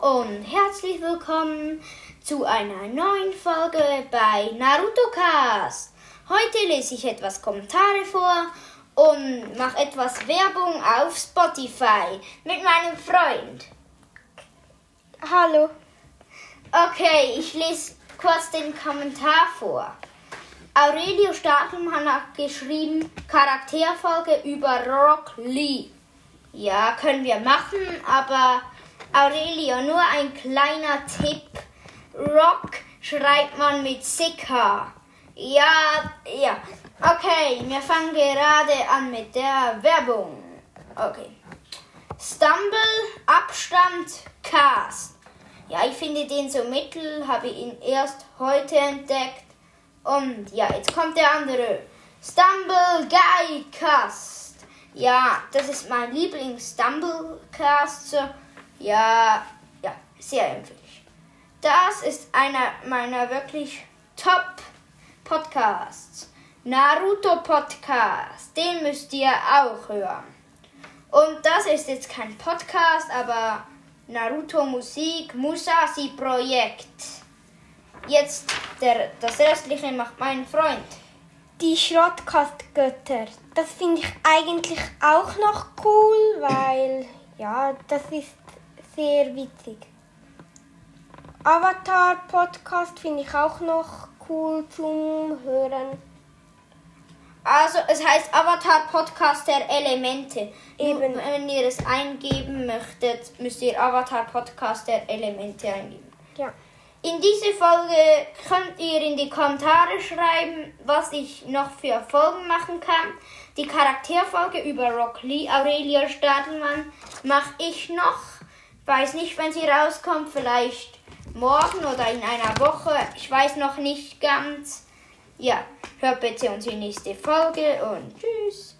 und herzlich willkommen zu einer neuen Folge bei Naruto Cast. Heute lese ich etwas Kommentare vor und mache etwas Werbung auf Spotify mit meinem Freund. Hallo. Okay, ich lese kurz den Kommentar vor. Aurelio Stadelmann hat geschrieben Charakterfolge über Rock Lee. Ja, können wir machen, aber Aurelio, nur ein kleiner Tipp. Rock schreibt man mit Sika. Ja, ja. Okay, wir fangen gerade an mit der Werbung. Okay. Stumble, Abstand, Cast. Ja, ich finde den so mittel, habe ihn erst heute entdeckt. Und ja, jetzt kommt der andere. Stumble Guy Cast. Ja, das ist mein Lieblings-Stumblecast. Ja, ja, sehr empfindlich. Das ist einer meiner wirklich Top-Podcasts. Naruto Podcast. Den müsst ihr auch hören. Und das ist jetzt kein Podcast, aber Naruto Musik Musashi Projekt. Jetzt der, das restliche macht mein Freund die Schrottkastgötter. Das finde ich eigentlich auch noch cool, weil ja, das ist sehr witzig. Avatar Podcast finde ich auch noch cool zum Hören. Also es heißt Avatar Podcast der Elemente. Eben. Wenn ihr es eingeben möchtet, müsst ihr Avatar Podcast der Elemente eingeben. Ja. In diese Folge könnt ihr in die Kommentare schreiben, was ich noch für Folgen machen kann. Die Charakterfolge über Rock Lee, Aurelia Stadelmann mache ich noch. Weiß nicht, wenn sie rauskommt, vielleicht morgen oder in einer Woche. Ich weiß noch nicht ganz. Ja, hört bitte unsere nächste Folge und tschüss.